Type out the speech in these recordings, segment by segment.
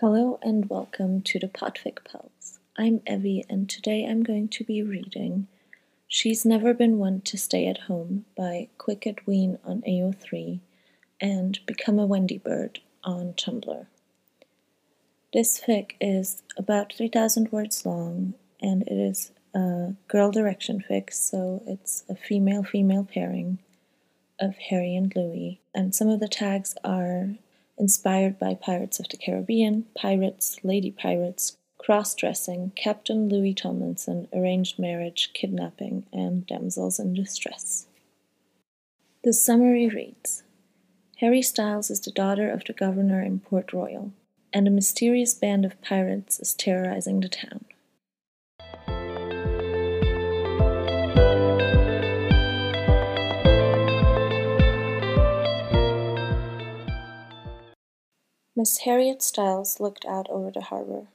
Hello and welcome to the Podfic Pals. I'm Evi and today I'm going to be reading She's Never Been One to Stay at Home by Quickedween on AO3 and Become a Wendy Bird on Tumblr. This fic is about 3,000 words long and it is a girl direction fic, so it's a female female pairing of Harry and Louis, and some of the tags are inspired by Pirates of the Caribbean, pirates, lady pirates, cross dressing, Captain Louis Tomlinson, arranged marriage, kidnapping, and damsels in distress. The summary reads Harry Styles is the daughter of the governor in Port Royal, and a mysterious band of pirates is terrorizing the town. Miss Harriet Styles looked out over the harbor.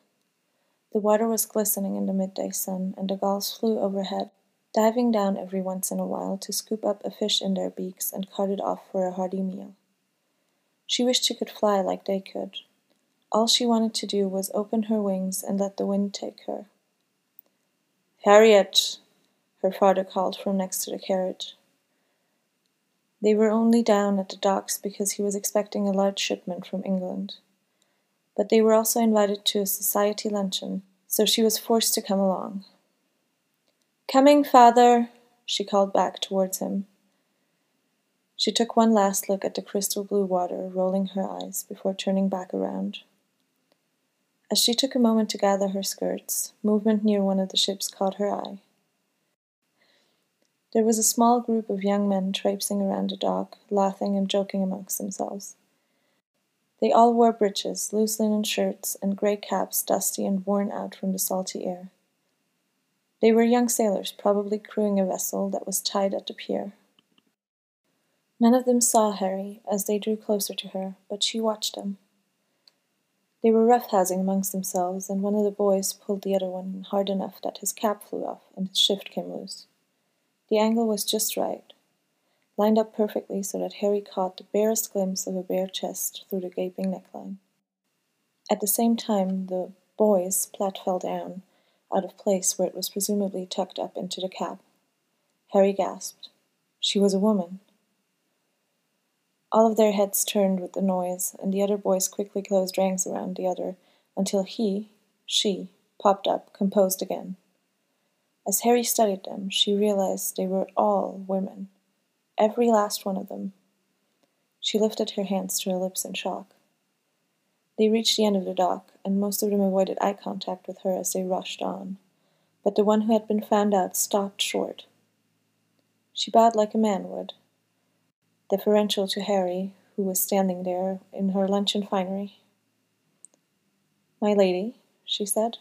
The water was glistening in the midday sun, and the gulls flew overhead, diving down every once in a while to scoop up a fish in their beaks and cut it off for a hearty meal. She wished she could fly like they could. All she wanted to do was open her wings and let the wind take her. Harriet, her father called from next to the carriage. They were only down at the docks because he was expecting a large shipment from England. But they were also invited to a society luncheon, so she was forced to come along. Coming, father, she called back towards him. She took one last look at the crystal blue water, rolling her eyes before turning back around. As she took a moment to gather her skirts, movement near one of the ships caught her eye. There was a small group of young men traipsing around a dock, laughing and joking amongst themselves. They all wore breeches, loose linen shirts, and grey caps dusty and worn out from the salty air. They were young sailors, probably crewing a vessel that was tied at the pier. None of them saw Harry as they drew closer to her, but she watched them. They were roughhousing amongst themselves, and one of the boys pulled the other one hard enough that his cap flew off and his shift came loose. The angle was just right, lined up perfectly so that Harry caught the barest glimpse of a bare chest through the gaping neckline. At the same time, the boy's plait fell down, out of place where it was presumably tucked up into the cap. Harry gasped. She was a woman. All of their heads turned with the noise, and the other boys quickly closed ranks around the other until he, she, popped up, composed again. As Harry studied them, she realized they were all women. Every last one of them. She lifted her hands to her lips in shock. They reached the end of the dock, and most of them avoided eye contact with her as they rushed on. But the one who had been found out stopped short. She bowed like a man would, deferential to Harry, who was standing there in her luncheon finery. My lady, she said.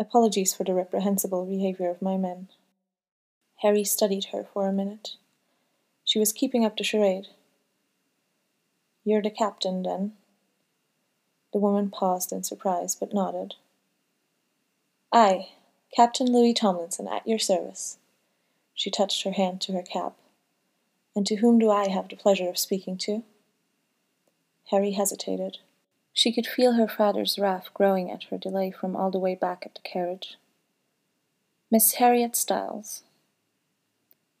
Apologies for the reprehensible behavior of my men. Harry studied her for a minute. She was keeping up the charade. You're the captain, then? The woman paused in surprise, but nodded. Aye, Captain Louis Tomlinson, at your service. She touched her hand to her cap. And to whom do I have the pleasure of speaking to? Harry hesitated. She could feel her father's wrath growing at her delay from all the way back at the carriage. Miss Harriet Styles.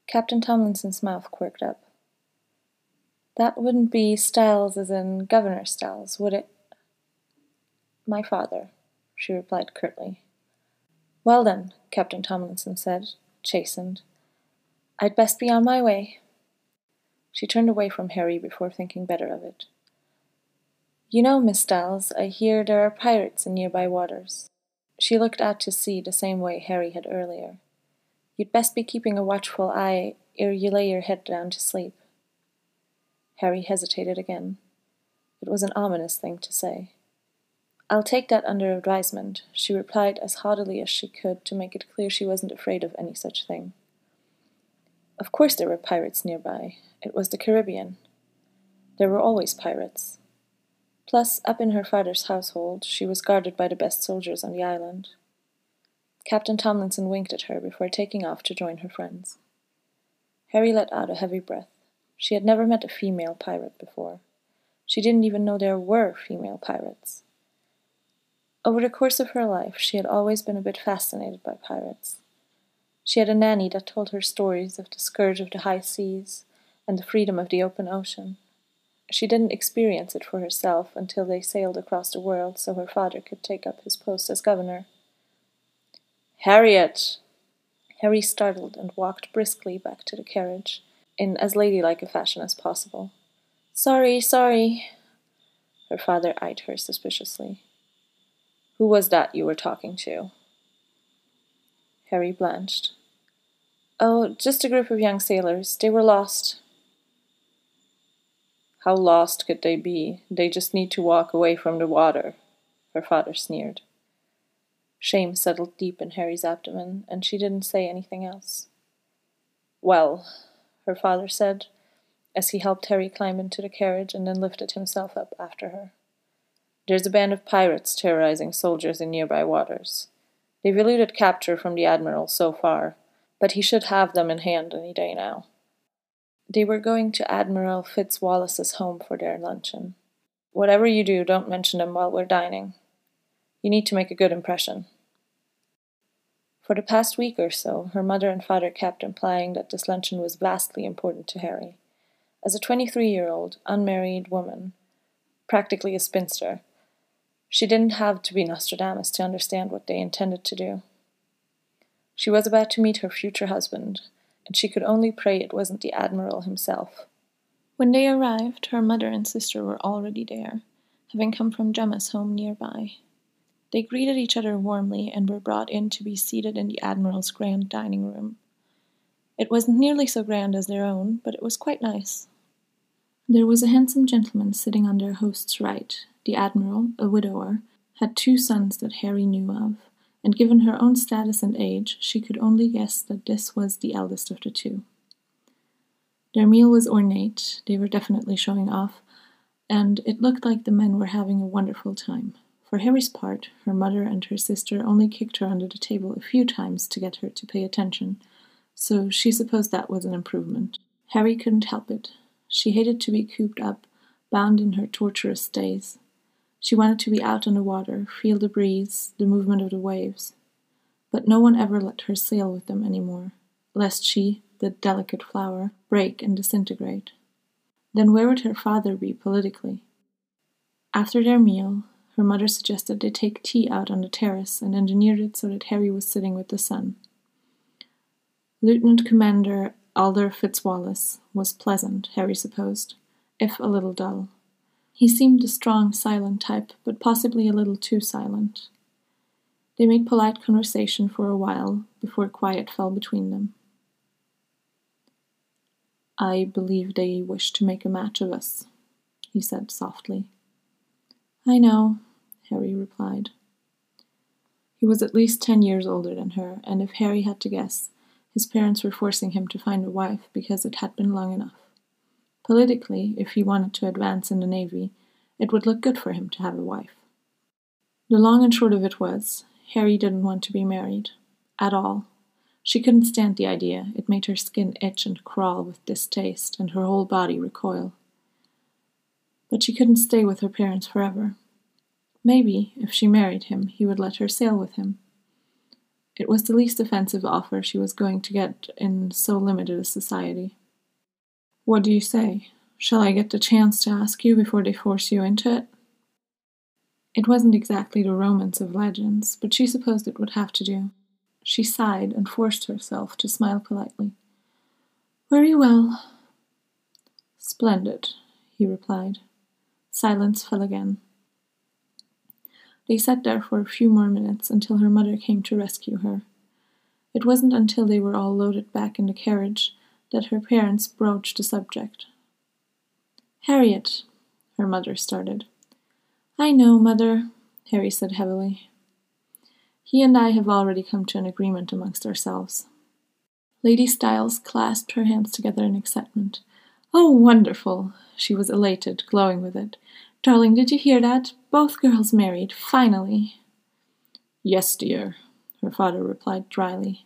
Captain Tomlinson's mouth quirked up. That wouldn't be Styles as in Governor Styles, would it? My father, she replied curtly. Well then, Captain Tomlinson said, chastened. I'd best be on my way. She turned away from Harry before thinking better of it. You know, Miss Styles, I hear there are pirates in nearby waters. She looked out to sea the same way Harry had earlier. You'd best be keeping a watchful eye ere you lay your head down to sleep. Harry hesitated again. It was an ominous thing to say. I'll take that under advisement, she replied as haughtily as she could to make it clear she wasn't afraid of any such thing. Of course there were pirates nearby. It was the Caribbean. There were always pirates. Plus, up in her father's household, she was guarded by the best soldiers on the island. Captain Tomlinson winked at her before taking off to join her friends. Harry let out a heavy breath. She had never met a female pirate before. She didn't even know there were female pirates. Over the course of her life, she had always been a bit fascinated by pirates. She had a nanny that told her stories of the scourge of the high seas and the freedom of the open ocean. She didn't experience it for herself until they sailed across the world so her father could take up his post as governor. Harriet! Harry startled and walked briskly back to the carriage, in as ladylike a fashion as possible. Sorry, sorry. Her father eyed her suspiciously. Who was that you were talking to? Harry blanched. Oh, just a group of young sailors. They were lost. How lost could they be? They just need to walk away from the water, her father sneered. Shame settled deep in Harry's abdomen, and she didn't say anything else. Well, her father said, as he helped Harry climb into the carriage and then lifted himself up after her. There's a band of pirates terrorizing soldiers in nearby waters. They've eluded capture from the Admiral so far, but he should have them in hand any day now. They were going to Admiral Fitzwallace's home for their luncheon. Whatever you do, don't mention them while we're dining. You need to make a good impression. For the past week or so, her mother and father kept implying that this luncheon was vastly important to Harry. As a 23 year old, unmarried woman, practically a spinster, she didn't have to be Nostradamus to understand what they intended to do. She was about to meet her future husband, and she could only pray it wasn't the Admiral himself. When they arrived, her mother and sister were already there, having come from Gemma's home nearby. They greeted each other warmly and were brought in to be seated in the Admiral's grand dining room. It wasn't nearly so grand as their own, but it was quite nice. There was a handsome gentleman sitting on their host's right. The Admiral, a widower, had two sons that Harry knew of and given her own status and age, she could only guess that this was the eldest of the two. Their meal was ornate, they were definitely showing off, and it looked like the men were having a wonderful time. For Harry's part, her mother and her sister only kicked her under the table a few times to get her to pay attention, so she supposed that was an improvement. Harry couldn't help it. She hated to be cooped up, bound in her torturous days. She wanted to be out on the water, feel the breeze, the movement of the waves. But no one ever let her sail with them any more, lest she, the delicate flower, break and disintegrate. Then where would her father be politically? After their meal, her mother suggested they take tea out on the terrace and engineered it so that Harry was sitting with the sun. Lieutenant Commander Alder Fitzwallace was pleasant, Harry supposed, if a little dull. He seemed a strong, silent type, but possibly a little too silent. They made polite conversation for a while before quiet fell between them. I believe they wish to make a match of us, he said softly. I know, Harry replied. He was at least ten years older than her, and if Harry had to guess, his parents were forcing him to find a wife because it had been long enough. Politically, if he wanted to advance in the Navy, it would look good for him to have a wife. The long and short of it was, Harry didn't want to be married. At all. She couldn't stand the idea. It made her skin itch and crawl with distaste, and her whole body recoil. But she couldn't stay with her parents forever. Maybe, if she married him, he would let her sail with him. It was the least offensive offer she was going to get in so limited a society. What do you say? Shall I get the chance to ask you before they force you into it? It wasn't exactly the romance of legends, but she supposed it would have to do. She sighed and forced herself to smile politely. Very well. Splendid, he replied. Silence fell again. They sat there for a few more minutes until her mother came to rescue her. It wasn't until they were all loaded back in the carriage that her parents broached the subject. Harriet, her mother started. I know, mother, Harry said heavily. He and I have already come to an agreement amongst ourselves. Lady Styles clasped her hands together in excitement. Oh, wonderful! She was elated, glowing with it. Darling, did you hear that? Both girls married, finally. Yes, dear, her father replied dryly.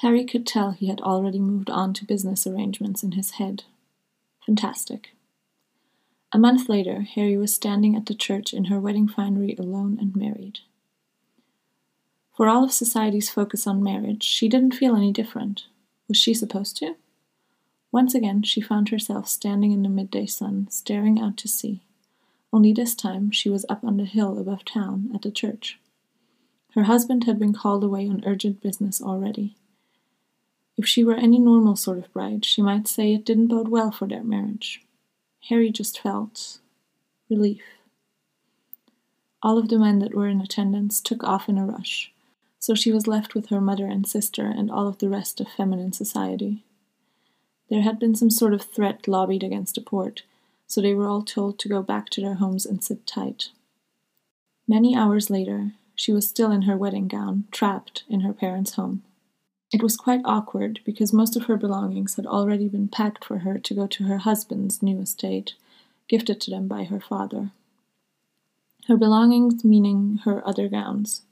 Harry could tell he had already moved on to business arrangements in his head. Fantastic. A month later, Harry was standing at the church in her wedding finery alone and married. For all of society's focus on marriage, she didn't feel any different. Was she supposed to? Once again, she found herself standing in the midday sun, staring out to sea. Only this time she was up on the hill above town at the church. Her husband had been called away on urgent business already. If she were any normal sort of bride, she might say it didn't bode well for their marriage. Harry just felt relief. All of the men that were in attendance took off in a rush, so she was left with her mother and sister and all of the rest of feminine society. There had been some sort of threat lobbied against the port, so they were all told to go back to their homes and sit tight. Many hours later, she was still in her wedding gown, trapped in her parents' home. It was quite awkward because most of her belongings had already been packed for her to go to her husband's new estate, gifted to them by her father. Her belongings meaning her other gowns.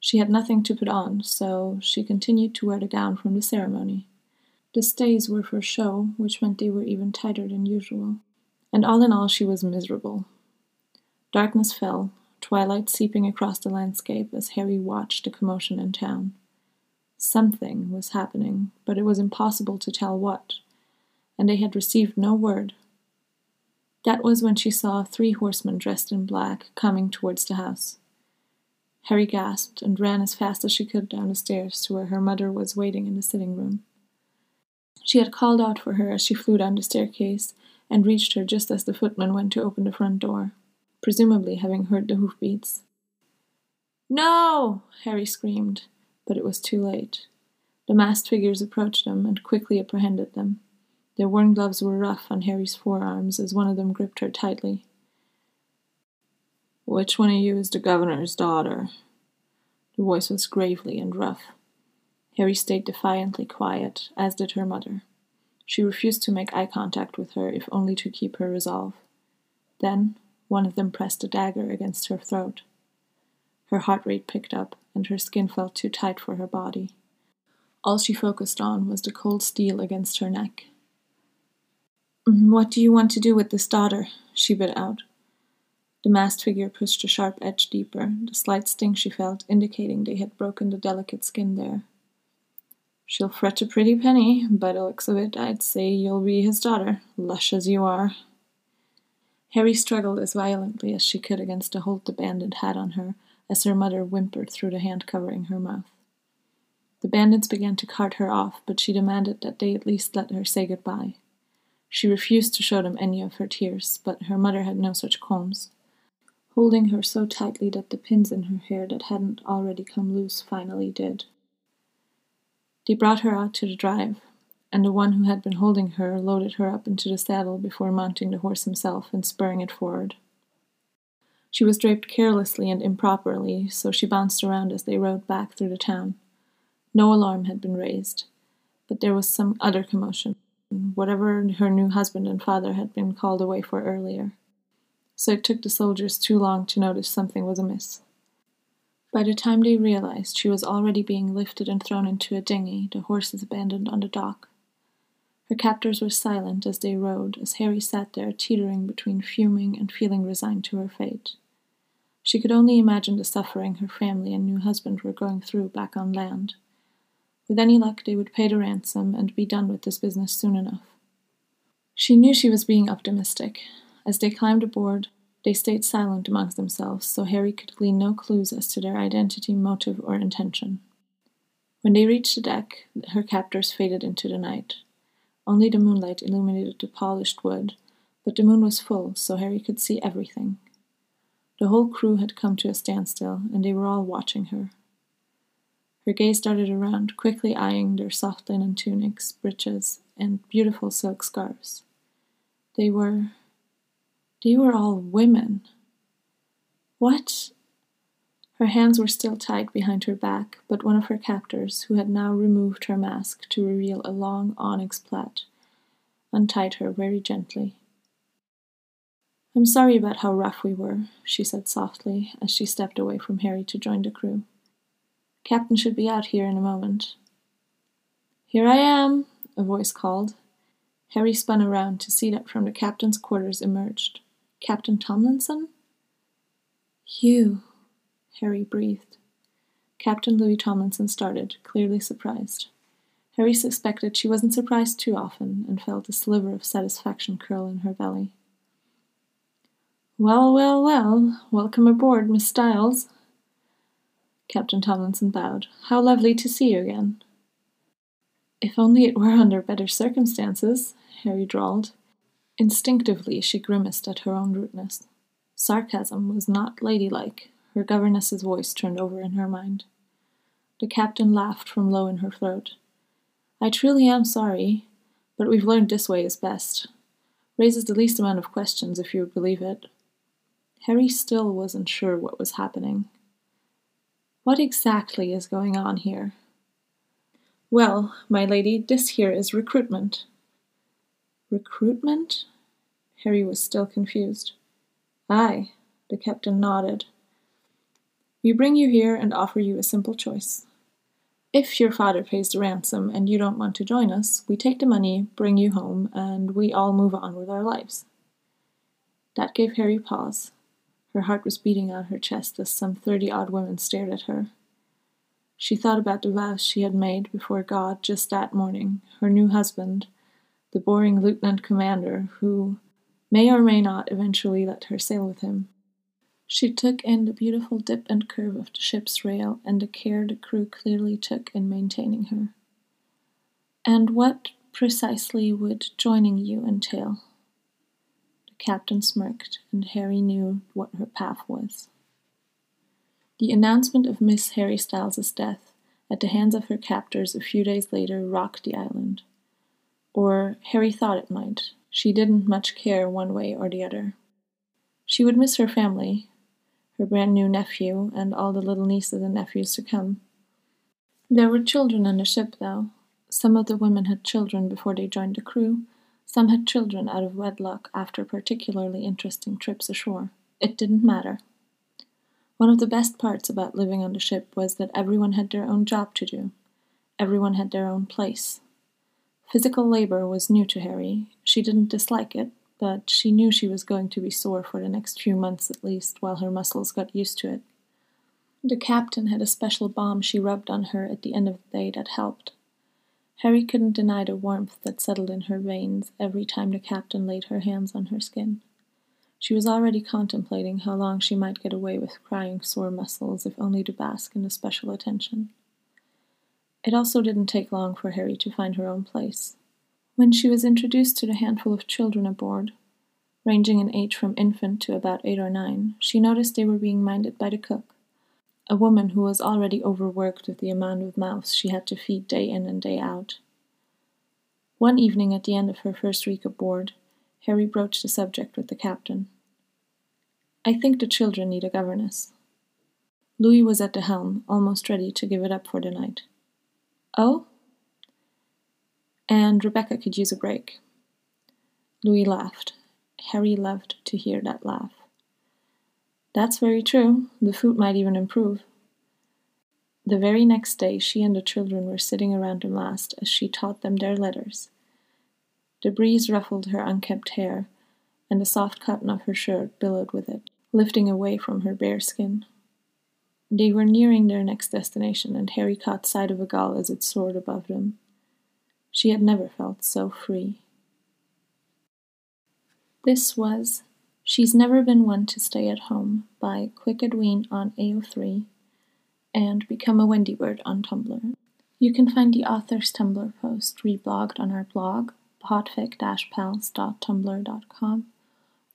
She had nothing to put on, so she continued to wear the gown from the ceremony. The stays were for show, which meant they were even tighter than usual. And all in all, she was miserable. Darkness fell, twilight seeping across the landscape as Harry watched the commotion in town. Something was happening, but it was impossible to tell what, and they had received no word. That was when she saw three horsemen dressed in black coming towards the house. Harry gasped and ran as fast as she could down the stairs to where her mother was waiting in the sitting room. She had called out for her as she flew down the staircase and reached her just as the footman went to open the front door, presumably having heard the hoofbeats. No! Harry screamed but it was too late. The masked figures approached them and quickly apprehended them. Their worn gloves were rough on Harry's forearms as one of them gripped her tightly. Which one of you is the governor's daughter? The voice was gravely and rough. Harry stayed defiantly quiet, as did her mother. She refused to make eye contact with her, if only to keep her resolve. Then one of them pressed a dagger against her throat. Her heart rate picked up, and her skin felt too tight for her body. All she focused on was the cold steel against her neck. Mm, what do you want to do with this daughter? she bit out. The masked figure pushed a sharp edge deeper, the slight sting she felt indicating they had broken the delicate skin there. She'll fret a pretty penny. By the looks of it, I'd say you'll be his daughter, lush as you are. Harry struggled as violently as she could against the hold the bandit had on her, as her mother whimpered through the hand covering her mouth. The bandits began to cart her off, but she demanded that they at least let her say goodbye. She refused to show them any of her tears, but her mother had no such qualms, holding her so tightly that the pins in her hair that hadn't already come loose finally did. They brought her out to the drive, and the one who had been holding her loaded her up into the saddle before mounting the horse himself and spurring it forward. She was draped carelessly and improperly, so she bounced around as they rode back through the town. No alarm had been raised, but there was some other commotion, whatever her new husband and father had been called away for earlier. So it took the soldiers too long to notice something was amiss. By the time they realized she was already being lifted and thrown into a dinghy, the horses abandoned on the dock. Her captors were silent as they rode, as Harry sat there teetering between fuming and feeling resigned to her fate. She could only imagine the suffering her family and new husband were going through back on land. With any luck, they would pay the ransom and be done with this business soon enough. She knew she was being optimistic. As they climbed aboard, they stayed silent amongst themselves, so Harry could glean no clues as to their identity, motive, or intention. When they reached the deck, her captors faded into the night. Only the moonlight illuminated the polished wood, but the moon was full, so Harry could see everything. The whole crew had come to a standstill, and they were all watching her. Her gaze darted around, quickly eyeing their soft linen tunics, breeches, and beautiful silk scarves. They were. they were all women. What? Her hands were still tied behind her back, but one of her captors, who had now removed her mask to reveal a long onyx plait, untied her very gently. I'm sorry about how rough we were, she said softly as she stepped away from Harry to join the crew. Captain should be out here in a moment. Here I am, a voice called. Harry spun around to see that from the captain's quarters emerged Captain Tomlinson? You, Harry breathed. Captain Louis Tomlinson started, clearly surprised. Harry suspected she wasn't surprised too often, and felt a sliver of satisfaction curl in her belly. Well, well, well, welcome aboard, Miss Styles. Captain Tomlinson bowed. How lovely to see you again. If only it were under better circumstances, Harry drawled. Instinctively she grimaced at her own rudeness. Sarcasm was not ladylike. Her governess's voice turned over in her mind. The captain laughed from low in her throat. I truly am sorry, but we've learned this way is best. Raises the least amount of questions, if you would believe it. Harry still wasn't sure what was happening. What exactly is going on here? Well, my lady, this here is recruitment. Recruitment? Harry was still confused. Aye, the captain nodded. We bring you here and offer you a simple choice. If your father pays the ransom and you don't want to join us, we take the money, bring you home, and we all move on with our lives. That gave Harry pause. Her heart was beating out her chest as some thirty odd women stared at her. She thought about the vows she had made before God just that morning, her new husband, the boring lieutenant commander who may or may not eventually let her sail with him. She took in the beautiful dip and curve of the ship's rail and the care the crew clearly took in maintaining her. And what precisely would joining you entail? Captain smirked, and Harry knew what her path was. The announcement of Miss Harry Styles's death at the hands of her captors a few days later rocked the island. Or Harry thought it might. She didn't much care one way or the other. She would miss her family, her brand new nephew, and all the little nieces and nephews to come. There were children on the ship, though. Some of the women had children before they joined the crew, some had children out of wedlock after particularly interesting trips ashore. It didn't matter. One of the best parts about living on the ship was that everyone had their own job to do. Everyone had their own place. Physical labor was new to Harry. She didn't dislike it, but she knew she was going to be sore for the next few months at least while her muscles got used to it. The captain had a special balm she rubbed on her at the end of the day that helped. Harry couldn't deny the warmth that settled in her veins every time the captain laid her hands on her skin. She was already contemplating how long she might get away with crying sore muscles if only to bask in the special attention. It also didn't take long for Harry to find her own place. When she was introduced to the handful of children aboard, ranging in age from infant to about eight or nine, she noticed they were being minded by the cook a woman who was already overworked with the amount of mouths she had to feed day in and day out. One evening at the end of her first week aboard, Harry broached the subject with the captain. I think the children need a governess. Louis was at the helm, almost ready to give it up for the night. Oh? And Rebecca could use a break. Louis laughed. Harry loved to hear that laugh. That's very true. The food might even improve. The very next day, she and the children were sitting around the mast as she taught them their letters. The breeze ruffled her unkempt hair, and the soft cotton of her shirt billowed with it, lifting away from her bare skin. They were nearing their next destination, and Harry caught sight of a gull as it soared above them. She had never felt so free. This was She's Never Been One to Stay at Home by Quickedween on AO3 and Become a Wendy Bird on Tumblr. You can find the author's Tumblr post reblogged on our blog, podfic-pals.tumblr.com,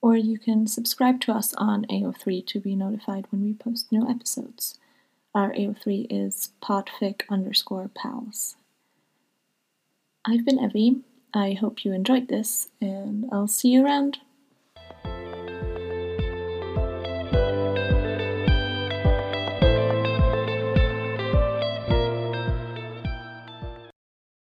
or you can subscribe to us on AO3 to be notified when we post new episodes. Our AO3 is podfic underscore pals. I've been Evi. I hope you enjoyed this, and I'll see you around.